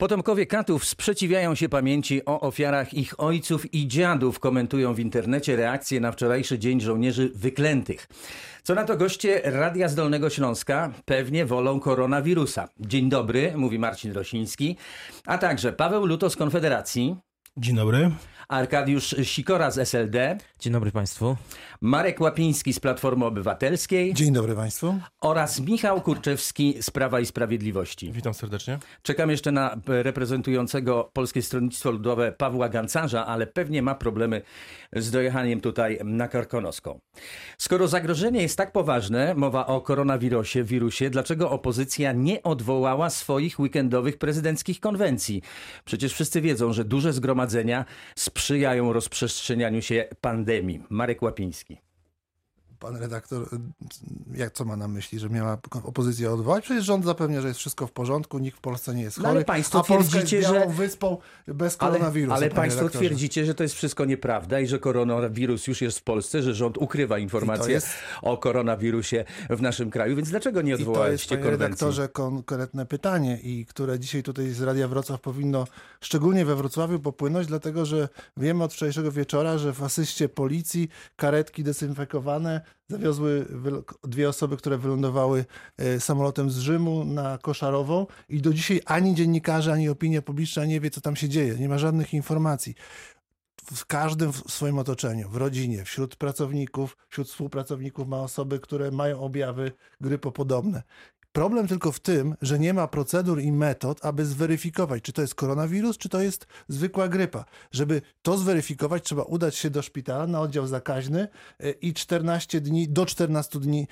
Potomkowie katów sprzeciwiają się pamięci o ofiarach ich ojców i dziadów. Komentują w internecie reakcje na wczorajszy Dzień Żołnierzy Wyklętych. Co na to goście Radia z Dolnego Śląska pewnie wolą koronawirusa. Dzień dobry, mówi Marcin Rosiński, a także Paweł Luto z Konfederacji. Dzień dobry. Arkadiusz Sikora z SLD. Dzień dobry Państwu. Marek Łapiński z Platformy Obywatelskiej. Dzień dobry Państwu. Oraz Michał Kurczewski z Prawa i Sprawiedliwości. Witam serdecznie. Czekam jeszcze na reprezentującego Polskie Stronnictwo Ludowe Pawła Gancarza, ale pewnie ma problemy z dojechaniem tutaj na Karkonoską. Skoro zagrożenie jest tak poważne, mowa o koronawirusie, wirusie, dlaczego opozycja nie odwołała swoich weekendowych prezydenckich konwencji? Przecież wszyscy wiedzą, że duże sprzyjają rozprzestrzenianiu się pandemii. Marek Łapiński. Pan redaktor, jak co ma na myśli, że miała opozycja odwołać? Przecież rząd zapewnia, że jest wszystko w porządku, nikt w Polsce nie jest chory, no ale państwo a Polska twierdzicie, że... wyspą bez koronawirusa. Ale, ale państwo redaktorze. twierdzicie, że to jest wszystko nieprawda i że koronawirus już jest w Polsce, że rząd ukrywa informacje jest... o koronawirusie w naszym kraju, więc dlaczego nie I to jest, odwołaliście panie konwencji? redaktorze, konkretne pytanie i które dzisiaj tutaj z Radia Wrocław powinno szczególnie we Wrocławiu popłynąć, dlatego że wiemy od wczorajszego wieczora, że w asyście policji karetki dezynfekowane zawiozły dwie osoby, które wylądowały samolotem z Rzymu na Koszarową i do dzisiaj ani dziennikarze, ani opinia publiczna nie wie, co tam się dzieje. Nie ma żadnych informacji. W każdym swoim otoczeniu, w rodzinie, wśród pracowników, wśród współpracowników ma osoby, które mają objawy grypopodobne. Problem tylko w tym, że nie ma procedur i metod, aby zweryfikować, czy to jest koronawirus, czy to jest zwykła grypa. Żeby to zweryfikować, trzeba udać się do szpitala na oddział zakaźny i 14 dni, do 14 dni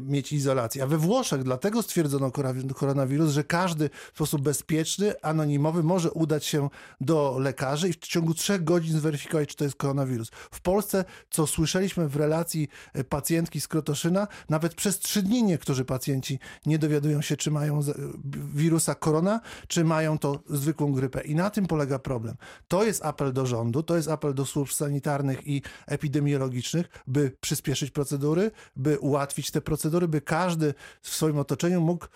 mieć izolację. A we Włoszech dlatego stwierdzono koronawirus, że każdy w sposób bezpieczny, anonimowy może udać się do lekarzy i w ciągu 3 godzin zweryfikować, czy to jest koronawirus. W Polsce, co słyszeliśmy w relacji pacjentki z Krotoszyna, nawet przez 3 dni niektórzy pacjenci nie nie dowiadują się, czy mają wirusa korona, czy mają to zwykłą grypę. I na tym polega problem. To jest apel do rządu, to jest apel do służb sanitarnych i epidemiologicznych, by przyspieszyć procedury, by ułatwić te procedury, by każdy w swoim otoczeniu mógł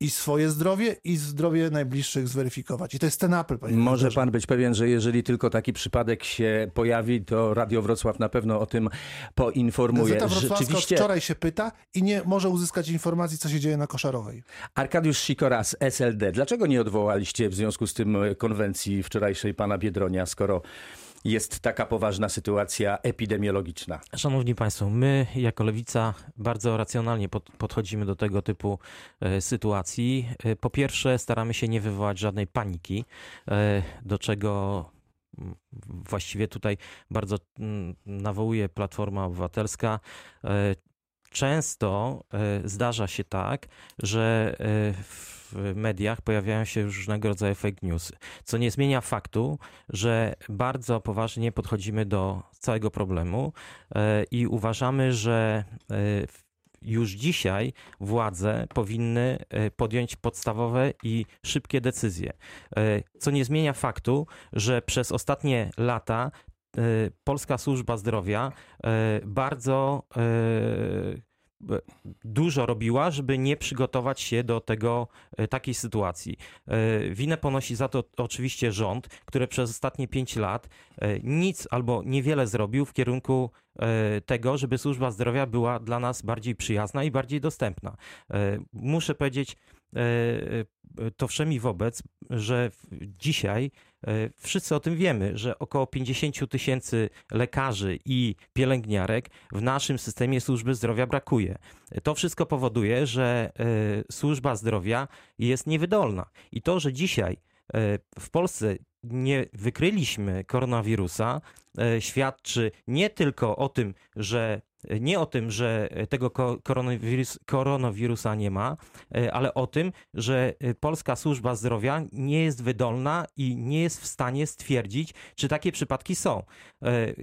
i swoje zdrowie, i zdrowie najbliższych zweryfikować. I to jest ten apel, panie Może pan być pewien, że jeżeli tylko taki przypadek się pojawi, to Radio Wrocław na pewno o tym poinformuje. Gazeta Wrocławska Rzeczywiście wczoraj się pyta i nie może uzyskać informacji, co się dzieje na Koszarowej. Arkadiusz Sikora z SLD. Dlaczego nie odwołaliście w związku z tym konwencji wczorajszej pana Biedronia, skoro jest taka poważna sytuacja epidemiologiczna. Szanowni Państwo, my jako Lewica bardzo racjonalnie pod, podchodzimy do tego typu e, sytuacji. E, po pierwsze, staramy się nie wywołać żadnej paniki, e, do czego właściwie tutaj bardzo nawołuje Platforma Obywatelska. Często zdarza się tak, że w w mediach pojawiają się różnego rodzaju fake newsy, co nie zmienia faktu, że bardzo poważnie podchodzimy do całego problemu i uważamy, że już dzisiaj władze powinny podjąć podstawowe i szybkie decyzje. Co nie zmienia faktu, że przez ostatnie lata Polska Służba Zdrowia bardzo dużo robiła, żeby nie przygotować się do tego takiej sytuacji. Winę ponosi za to oczywiście rząd, który przez ostatnie pięć lat nic albo niewiele zrobił w kierunku tego, żeby służba zdrowia była dla nas bardziej przyjazna i bardziej dostępna. Muszę powiedzieć to wszemi wobec, że dzisiaj wszyscy o tym wiemy, że około 50 tysięcy lekarzy i pielęgniarek w naszym systemie służby zdrowia brakuje. To wszystko powoduje, że służba zdrowia jest niewydolna. I to, że dzisiaj w Polsce nie wykryliśmy koronawirusa, świadczy nie tylko o tym, że nie o tym, że tego koronawirus, koronawirusa nie ma, ale o tym, że polska służba zdrowia nie jest wydolna i nie jest w stanie stwierdzić, czy takie przypadki są.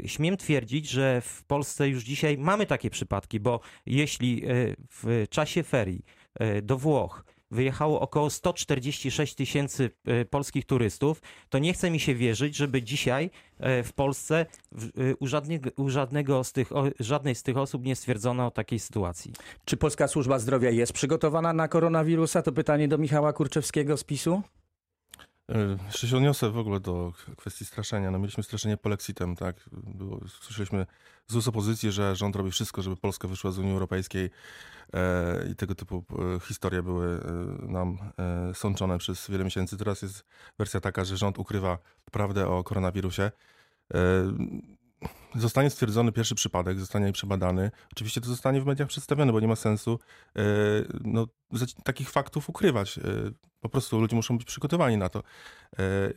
Śmiem twierdzić, że w Polsce już dzisiaj mamy takie przypadki, bo jeśli w czasie ferii do Włoch wyjechało około 146 tysięcy polskich turystów, to nie chce mi się wierzyć, żeby dzisiaj w Polsce u żadnego, u żadnego z tych, żadnej z tych osób nie stwierdzono takiej sytuacji. Czy Polska Służba Zdrowia jest przygotowana na koronawirusa? To pytanie do Michała Kurczewskiego z PiSu. E, Jeszcze się odniosę w ogóle do kwestii straszenia. No, mieliśmy straszenie polexitem, tak? Było, słyszeliśmy z ust opozycji, że rząd robi wszystko, żeby Polska wyszła z Unii Europejskiej e, i tego typu e, historie były e, nam e, sączone przez wiele miesięcy. Teraz jest wersja taka, że rząd ukrywa prawdę o koronawirusie. E, Zostanie stwierdzony pierwszy przypadek, zostanie przebadany. Oczywiście to zostanie w mediach przedstawione, bo nie ma sensu e, no, takich faktów ukrywać. E, Po prostu ludzie muszą być przygotowani na to. E,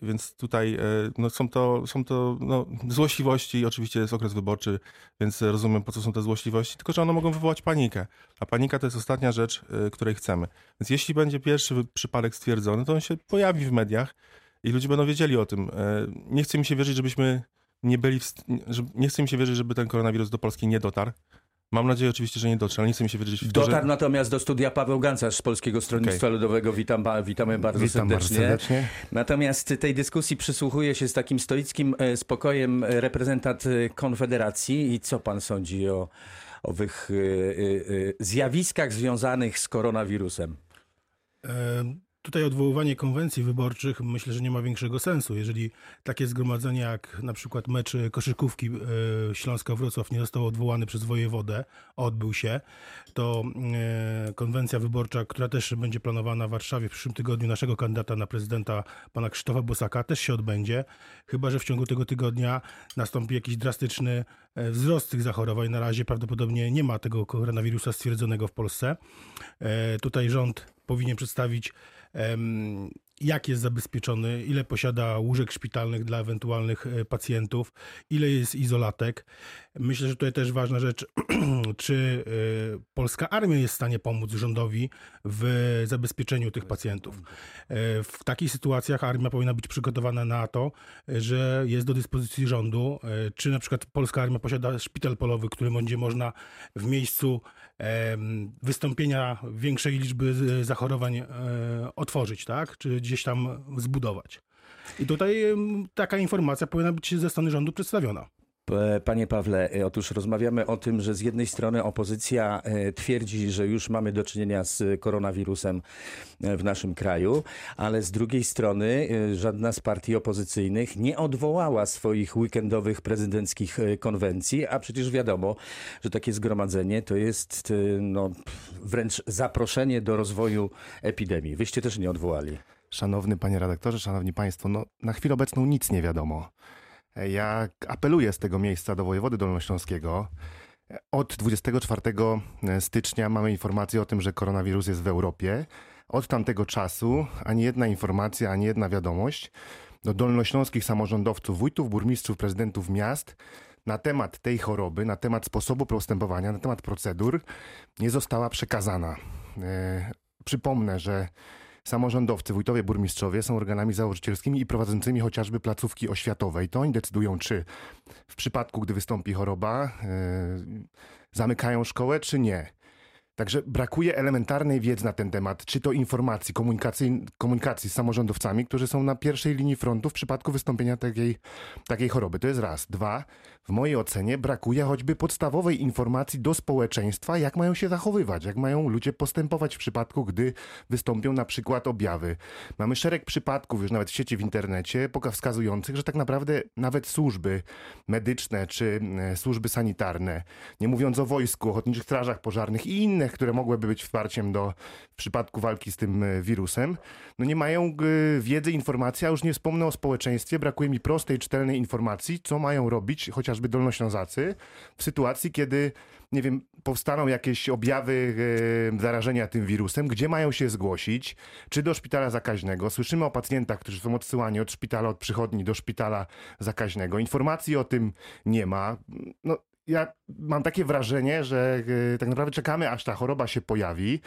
Więc tutaj no, są to, są to no, złośliwości. Oczywiście jest okres wyborczy, więc rozumiem, po co są te złośliwości, tylko że one mogą wywołać panikę. A panika to jest ostatnia rzecz, której chcemy. Więc jeśli będzie pierwszy przypadek stwierdzony, to on się pojawi w mediach i ludzie będą wiedzieli o tym. Nie chce mi się wierzyć, żebyśmy nie byli, w, że nie chce mi się wierzyć, żeby ten koronawirus do Polski nie dotarł. Mam nadzieję oczywiście, że nie dotrze, ale nie chce mi się wierzyć w to, Dotarł że... natomiast do studia Paweł Gancarz z Polskiego Stronnictwa Ludowego. Witam, witamy bardzo Witam bardzo serdecznie. serdecznie. Natomiast tej dyskusji przysłuchuje się z takim stoickim e, spokojem e, reprezentant e, Konfederacji. I co pan sądzi o owych zjawiskach związanych z koronawirusem? Tutaj odwoływanie konwencji wyborczych myślę, że nie ma większego sensu. Jeżeli takie zgromadzenie jak na przykład mecz koszykówki e, Śląska-Wrocław nie został odwołany przez wojewodę, odbył się, to e, konwencja wyborcza, która też będzie planowana w Warszawie w przyszłym tygodniu naszego kandydata na prezydenta, pana Krzysztofa Bosaka, też się odbędzie. Chyba, że w ciągu tego tygodnia nastąpi jakiś drastyczny e, wzrost tych zachorowań. Na razie prawdopodobnie nie ma tego koronawirusa stwierdzonego w Polsce. Tutaj rząd powinien przedstawić, Um, jak jest zabezpieczony, ile posiada łóżek szpitalnych dla ewentualnych e, pacjentów, ile jest izolatek. Myślę, że tutaj też ważna rzecz, czy e, polska armia jest w stanie pomóc rządowi w zabezpieczeniu tych pacjentów. E, W takich sytuacjach armia powinna być przygotowana na to, że jest do dyspozycji rządu. Czy na przykład polska armia posiada szpital polowy, który będzie można w miejscu wystąpienia większej liczby zachorowań otworzyć, tak? Czy gdzieś tam zbudować. I tutaj taka informacja powinna być ze strony rządu przedstawiona. Panie Pawle, e, otóż rozmawiamy o tym, że z jednej strony opozycja e, twierdzi, że już mamy do czynienia z koronawirusem e, w naszym kraju, ale z drugiej strony żadna z partii opozycyjnych nie odwołała swoich weekendowych prezydenckich konwencji, a przecież wiadomo, że takie zgromadzenie to jest no, wręcz zaproszenie do rozwoju epidemii. Wyście też nie odwołali. Szanowny panie redaktorze, szanowni państwo, no na chwilę obecną nic nie wiadomo. Ja apeluję z tego miejsca do wojewody dolnośląskiego. Od 24 stycznia mamy informację o tym, że koronawirus jest w Europie. Od tamtego czasu ani jedna informacja, ani jedna wiadomość do dolnośląskich samorządowców, wójtów, burmistrzów, prezydentów miast na temat tej choroby, na temat sposobu postępowania, na temat procedur nie została przekazana. E, przypomnę, że Samorządowcy, wójtowie, burmistrzowie są organami założycielskimi i prowadzącymi chociażby placówki oświatowe. I to oni decydują, czy w przypadku, gdy wystąpi choroba, yy, zamykają szkołę, czy nie. Także brakuje elementarnej wiedzy na ten temat, czy to informacji, komunikacji, komunikacji z samorządowcami, którzy są na pierwszej linii frontu w przypadku wystąpienia takiej, takiej choroby. To jest raz. Dwa, w mojej ocenie brakuje choćby podstawowej informacji do społeczeństwa, jak mają się zachowywać, jak mają ludzie postępować w przypadku, gdy wystąpią na przykład objawy. Mamy szereg przypadków już nawet w sieci w internecie wskazujących, że tak naprawdę nawet służby medyczne czy e, służby sanitarne, nie mówiąc o wojsku, ochotniczych strażach pożarnych i innych, które mogłyby być wsparciem do w przypadku walki z tym e, wirusem, no nie mają wiedzy, informacji, a już nie wspomnę o społeczeństwie. Brakuje mi prostej, czytelnej informacji, co mają robić chociażby dolnoślązacy w sytuacji, kiedy nie wiem, powstaną jakieś objawy e, zarażenia tym wirusem, gdzie mają się zgłosić, czy do szpitala zakaźnego. Słyszymy o pacjentach, którzy są odsyłani od szpitala, od przychodni do szpitala zakaźnego. Informacji o tym nie ma. No, ja mam takie wrażenie, że e, tak naprawdę czekamy, aż ta choroba się pojawi.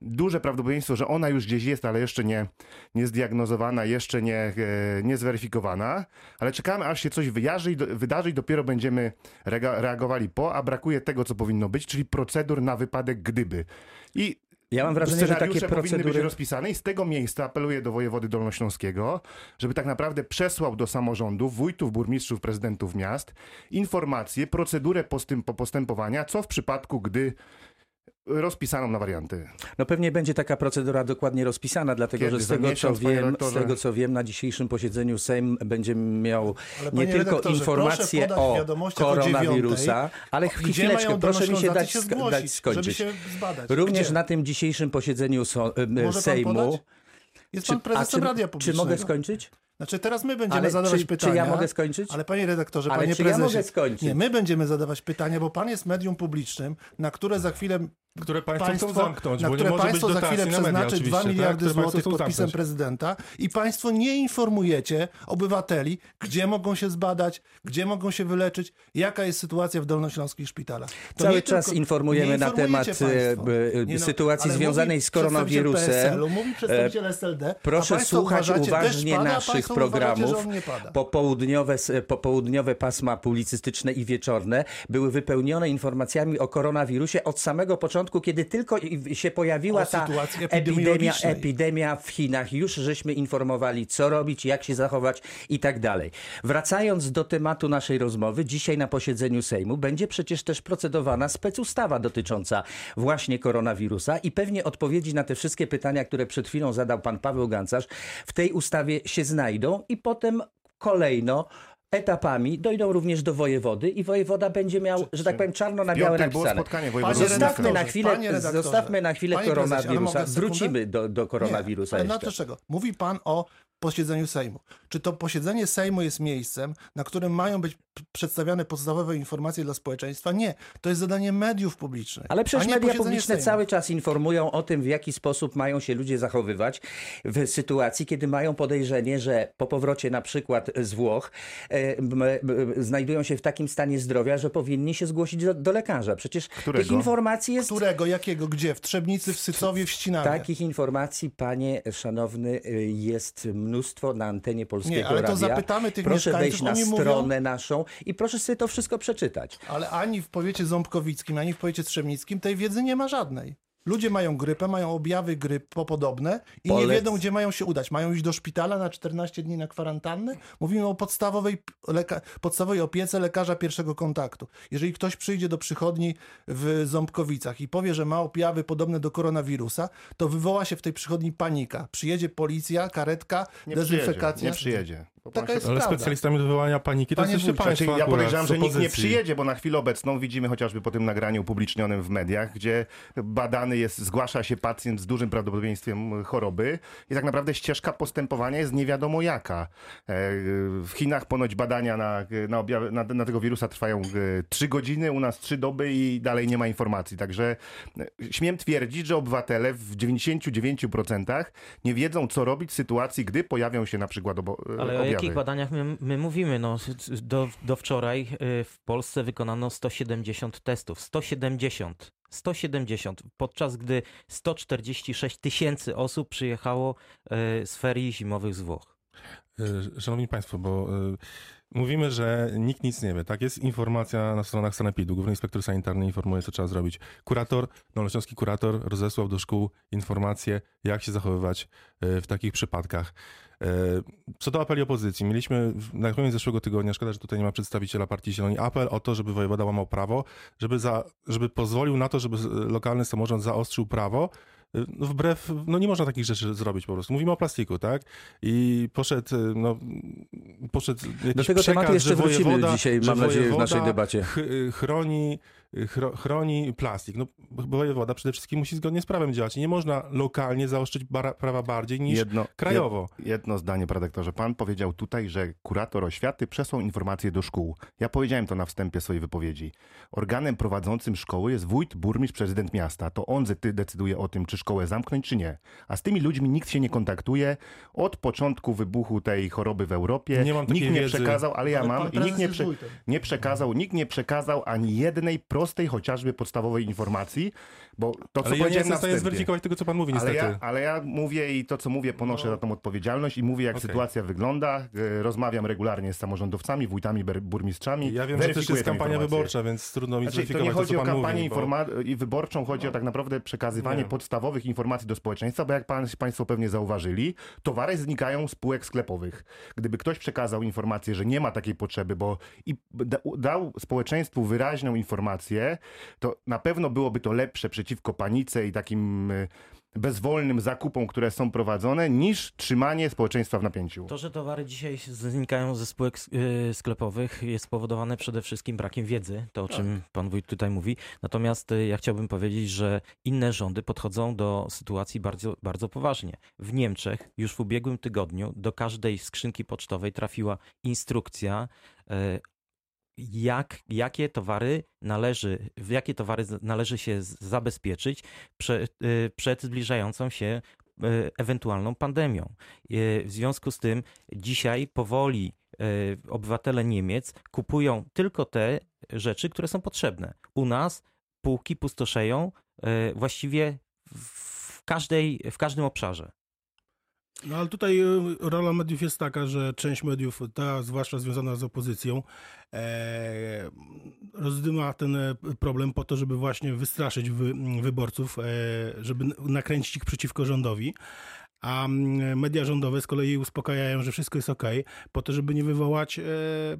Duże prawdopodobieństwo, że ona już gdzieś jest, ale jeszcze nie, nie zdiagnozowana, jeszcze nie, e, nie zweryfikowana, ale czekamy, aż się coś wyjarzy wydarzy i dopiero będziemy reagowali po, a brakuje tego, co powinno być, czyli procedur na wypadek gdyby. I Ja mam wrażenie, że takie Scenariusze powinny być procedury... rozpisane i z tego miejsca apeluję do wojewody dolnośląskiego, żeby tak naprawdę przesłał do samorządów, wójtów, burmistrzów, prezydentów miast informacje, procedurę postęp- postępowania, co w przypadku, gdy rozpisaną na warianty. No pewnie będzie taka procedura dokładnie rozpisana, dlatego Kiedy? że z tego, co miesiąc, panie wiem, z tego co wiem, na dzisiejszym posiedzeniu Sejm będzie miał Ale nie tylko informacje o koronawirusa, ale chwileczkę, proszę mi się dać, się sk- zgłosić, dać skończyć. Żeby się zbadać. Również Gdzie? na tym dzisiejszym posiedzeniu so, Może pan Sejmu. Jest pan a prezesem czy, Radia czy Publicznego. mogę skończyć? Znaczy teraz my będziemy Ale zadawać czy, pytania. czy ja mogę skończyć? Ale panie redaktorze, Ale panie czy ja prezesie. mogę skończyć? Nie, my będziemy zadawać pytania, bo pan jest medium publicznym, na które za chwilę Które państwo, państwo, chcą zamknąć, na bo nie które może być państwo za chwilę przeznaczy 2 oczywiście, miliardy tak? Złotych podpisem zamknąć. prezydenta i państwo nie informujecie obywateli, gdzie mogą się zbadać, gdzie mogą się wyleczyć, jaka jest sytuacja w dolnośląskich szpitalach. To Cały nie czas tylko- informujemy nie na temat e, e, Nie no, sytuacji ale związanej z koronawirusem. mówi przedstawiciel SLD, a Proszę słuchać uważnie pada, naszych programów. Nie. Popołudniowe, popołudniowe pasma publicystyczne i wieczorne były wypełnione informacjami o koronawirusie od samego początku, kiedy tylko się pojawiła O ta epidemia, epidemia w Chinach. Już żeśmy informowali, co robić, jak się zachować i tak dalej. Wracając do tematu naszej rozmowy, dzisiaj na posiedzeniu Sejmu będzie przecież też procedowana specustawa dotycząca właśnie koronawirusa i pewnie odpowiedzi na te wszystkie pytania, które przed chwilą zadał pan Paweł Gancarz, w tej ustawie się znajdą i potem kolejno etapami dojdą również do wojewody i wojewoda będzie miał, że tak powiem, czarno na białe napisane. Zostawmy na chwilę, zostawmy na chwilę panie prezesie, koronawirusa. sekundę? Wrócimy do, do koronawirusa Nie, ale na? Mówi pan o posiedzeniu Sejmu. Czy to posiedzenie Sejmu jest miejscem, na którym mają być przedstawiane podstawowe informacje dla społeczeństwa? Nie. To jest zadanie mediów publicznych. Ale przecież media publiczne Sejmu. cały czas informują o tym, w jaki sposób mają się ludzie zachowywać w sytuacji, kiedy mają podejrzenie, że po powrocie na przykład z Włoch e, m, m, znajdują się w takim stanie zdrowia, że powinni się zgłosić do, do lekarza. Przecież Którego? tych informacji jest... Którego, jakiego, gdzie? W Trzebnicy, w Sycowie, w Ścinawie. Takich informacji, panie szanowny, y, jest mnóstwo na antenie Polskiego Nie, ale to Radia. zapytamy tych Proszę wejść na oni mówią- stronę naszą i proszę sobie to wszystko przeczytać. Ale ani w powiecie ząbkowickim, ani w powiecie trzebnickim tej wiedzy nie ma żadnej. Ludzie mają grypę, mają objawy grypopodobne i nie Polec- wiedzą, gdzie mają się udać. Mają iść do szpitala na 14 dni na kwarantannę? Mówimy o podstawowej, leka- podstawowej opiece lekarza pierwszego kontaktu. Jeżeli ktoś przyjdzie do przychodni w Ząbkowicach i powie, że ma objawy podobne do koronawirusa, to wywoła się w tej przychodni panika. Przyjedzie policja, karetka, Nie przyjedzie, dezynfekacja. nie przyjedzie. Taka jest Ale prawda. specjalistami do wywołania paniki to Panie jesteście wójcie, państwo ja akurat podejrzewam, z że nikt nie opozycji. przyjedzie, bo na chwilę obecną widzimy chociażby po tym nagraniu upublicznionym w mediach, gdzie badany jest, zgłasza się pacjent z dużym prawdopodobieństwem choroby i tak naprawdę ścieżka postępowania jest nie wiadomo jaka. E, W Chinach ponoć badania na, na, objawy, na, na tego wirusa trwają 3 godziny, u nas 3 doby i dalej nie ma informacji. Także e, śmiem twierdzić, że obywatele w 99% nie wiedzą, co robić w sytuacji, gdy pojawią się na przykład obo, Ale objawy. Jakich badaniach my, my mówimy? No, do, do wczoraj y, w Polsce wykonano 170 testów. 170. 170, podczas gdy 146 tysięcy osób przyjechało y, z ferii zimowych z Włoch. E, Szanowni Państwo, bo mówimy, że nikt nic nie wie. Tak, jest informacja na stronach Sanepidu. Główny inspektor sanitarny informuje, co trzeba zrobić. Kurator, dolnośląski kurator rozesłał do szkół informacje, jak się zachowywać e, w takich przypadkach. E, Co do apeli opozycji, mieliśmy na koniec zeszłego tygodnia, szkoda, że tutaj nie ma przedstawiciela Partii Zieloni, apel o to, żeby wojewoda łamał prawo, żeby, za, żeby pozwolił na to, żeby lokalny samorząd zaostrzył prawo, wbrew, no nie można takich rzeczy zrobić po prostu. Mówimy o plastiku, tak? I poszedł, e, no, poszedł jakiś Do tego przekaz, tematu jeszcze że wrócimy wojewoda, dzisiaj, że mam nadzieję, w naszej debacie. ch- chroni, chro, chroni plastik. No, wojewoda przede wszystkim musi zgodnie z prawem działać. Nie można lokalnie zaostrzyć bara, prawa bardziej niż Jedno, krajowo. jed- Jedno zdanie, redaktorze. Pan powiedział tutaj, że kurator oświaty przesłał informacje do szkół. Ja powiedziałem to na wstępie swojej wypowiedzi. Organem prowadzącym szkoły jest wójt, burmistrz, prezydent miasta. To on zety- decyduje o tym, czy szkołę zamknąć, czy nie. A z tymi ludźmi nikt się nie kontaktuje. Od początku wybuchu tej choroby w Europie Nie mam takiej nikt nie wiedzy. przekazał, ale ja Ale mam i nikt nie, prze, nie przekazał, nikt nie przekazał ani jednej prostej, chociażby podstawowej informacji, bo to, co Ale ja nie powiedziałem jestem na w stanie zweryfikować tego, co pan mówi, Ale niestety. ja, ale ja mówię i to, co mówię, ponoszę za tą odpowiedzialność i mówię, jak Okej. sytuacja wygląda. E, Rozmawiam regularnie z samorządowcami, wójtami, burmistrzami. Ja wiem, że też jest kampania informację. wyborcza, więc trudno mi Znaczy, to zweryfikować nie to, chodzi co o pan kampanię mówi. Bo... wyborczą, chodzi o tak naprawdę przekazywanie Nie. podstawowych informacji do społeczeństwa, bo jak pan, Państwo pewnie zauważyli, towary znikają z półek sklepowych. Gdyby ktoś przekazał informację, że nie ma takiej potrzeby, bo i da, dał społeczeństwu wyraźną informację, to na pewno byłoby to lepsze przeciwko panice i takim y, bezwolnym zakupom, które są prowadzone, niż trzymanie społeczeństwa w napięciu. To, że towary dzisiaj znikają ze spółek y, sklepowych jest spowodowane przede wszystkim brakiem wiedzy, to o czym pan wójt tutaj mówi. Natomiast y, ja chciałbym powiedzieć, że inne rządy podchodzą do sytuacji bardzo, bardzo poważnie. W Niemczech już w ubiegłym tygodniu do każdej skrzynki pocztowej trafiła instrukcja jak, jakie towary należy, w jakie towary należy się zabezpieczyć prze, y, przed zbliżającą się y, ewentualną pandemią. Y, W związku z tym dzisiaj powoli obywatele Niemiec kupują tylko te rzeczy, które są potrzebne. U nas półki pustoszeją właściwie w, każdej, w każdym obszarze. No ale tutaj y, rola mediów jest taka, że część mediów, ta zwłaszcza związana z opozycją, e, rozdyma ten e, problem po to, żeby właśnie wystraszyć wy, wyborców, e, żeby nakręcić ich przeciwko rządowi. A mm, media rządowe z kolei uspokajają, że wszystko jest ok, po to, żeby nie wywołać e,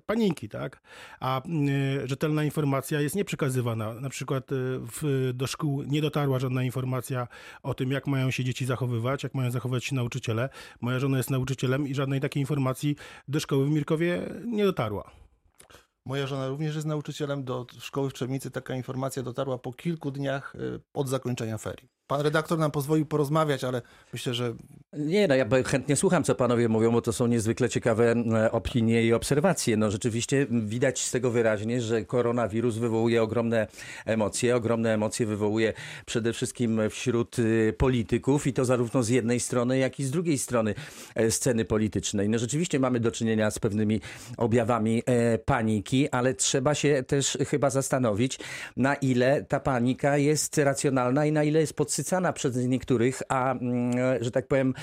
paniki, tak? A mm, rzetelna informacja jest nieprzekazywana. Na przykład e, w, do szkół nie dotarła żadna informacja o tym, jak mają się dzieci zachowywać, jak mają zachowywać się nauczyciele. Moja żona jest nauczycielem i żadnej takiej informacji do szkoły w Mirkowie nie dotarła. Moja żona również jest nauczycielem. Do szkoły w Trzebnicy taka informacja dotarła po kilku dniach y, od zakończenia ferii. Pan redaktor nam pozwolił porozmawiać, ale myślę, że Nie, no ja chętnie słucham, co panowie mówią, bo to są niezwykle ciekawe e, opinie i obserwacje. No rzeczywiście widać z tego wyraźnie, że koronawirus wywołuje ogromne emocje. Ogromne emocje wywołuje przede wszystkim wśród y, polityków i to zarówno z jednej strony, jak i z drugiej strony e, sceny politycznej. No rzeczywiście mamy do czynienia z pewnymi objawami e, paniki, ale trzeba się też chyba zastanowić, na ile ta panika jest racjonalna i na ile jest podsycana przez niektórych, a mm, że tak powiem,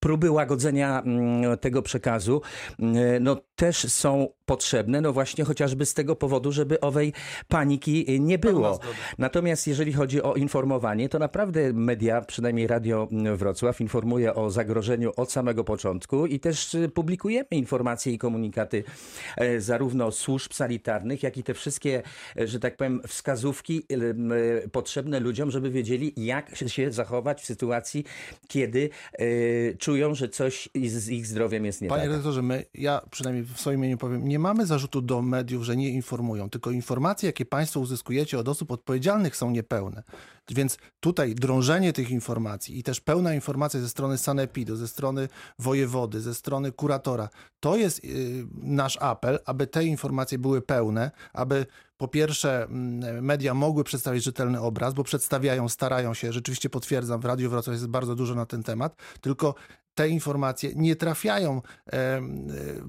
próby łagodzenia mm, tego przekazu mm, no, też są potrzebne, no właśnie chociażby z tego powodu, żeby owej paniki nie było. Natomiast jeżeli chodzi o informowanie, to naprawdę media, przynajmniej Radio Wrocław, informuje o zagrożeniu od samego początku i też y, publikujemy informacje i komunikaty e, zarówno służb sanitarnych, jak i te wszystkie, e, że tak powiem, wskazówki y, e, potrzebne ludziom, żeby wiedzieli, jak się- się zachować w sytuacji, kiedy e, czują, że coś z ich zdrowiem jest nie Panie tak. redaktorze, my, ja przynajmniej w swoim imieniu powiem, nie mamy zarzutu do mediów, że nie informują, tylko informacje, jakie państwo uzyskujecie od osób odpowiedzialnych są niepełne. Więc tutaj drążenie tych informacji i też pełna informacja ze strony sanepidu, ze strony wojewody, ze strony kuratora, to jest y, nasz apel, aby te informacje były pełne, aby po pierwsze mm, media mogły przedstawić rzetelny obraz, bo przedstawiają, starają się, rzeczywiście potwierdzam, w Radiu Wrocław jest bardzo dużo na ten temat, tylko te informacje nie trafiają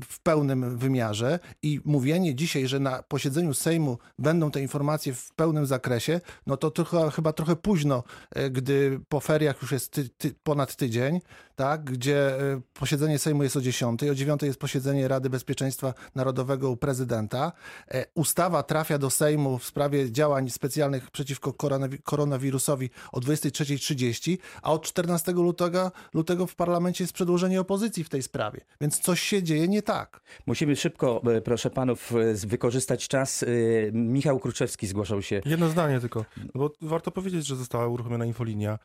w pełnym wymiarze i mówienie dzisiaj, że na posiedzeniu Sejmu będą te informacje w pełnym zakresie, no to trochę, chyba trochę późno, e, gdy po feriach już jest ty, ty, ponad tydzień, tak, gdzie e, posiedzenie Sejmu jest o 10, o 9 jest posiedzenie Rady Bezpieczeństwa Narodowego u prezydenta. E, Ustawa trafia do Sejmu w sprawie działań specjalnych przeciwko koronawi- koronawirusowi o 23.30, a od 14 lutego, lutego w parlamencie jest przedłożenie opozycji w tej sprawie. Więc coś się dzieje nie tak. Musimy szybko, e, proszę panów, e, wykorzystać czas. Michał Kruczewski zgłaszał się. Jedno zdanie tylko, bo warto powiedzieć, że została uruchomiona infolinia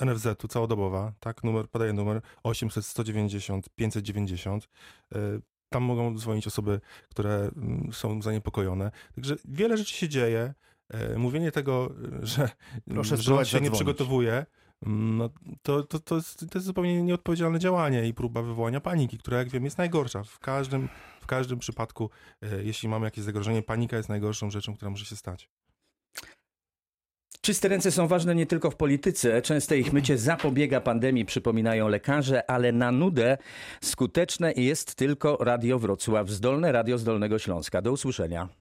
NFZ-u całodobowa, tak, numer, podaję numer 800 190 590. E, Tam mogą dzwonić osoby, które mm, są zaniepokojone. Także wiele rzeczy się dzieje. E, Mówienie tego, że Proszę rząd się nie zadzwonić. przygotowuje, mm, no, to, to, to, jest, to jest zupełnie nieodpowiedzialne działanie i próba wywołania paniki, która jak wiem jest najgorsza. W każdym, w każdym przypadku, e, jeśli mamy jakieś zagrożenie, panika jest najgorszą rzeczą, która może się stać. Czyste ręce są ważne nie tylko w polityce. Częste ich mycie zapobiega pandemii, przypominają lekarze, ale na nudę skuteczne jest tylko Radio Wrocław, zdolne radio z Dolnego Śląska. Do usłyszenia.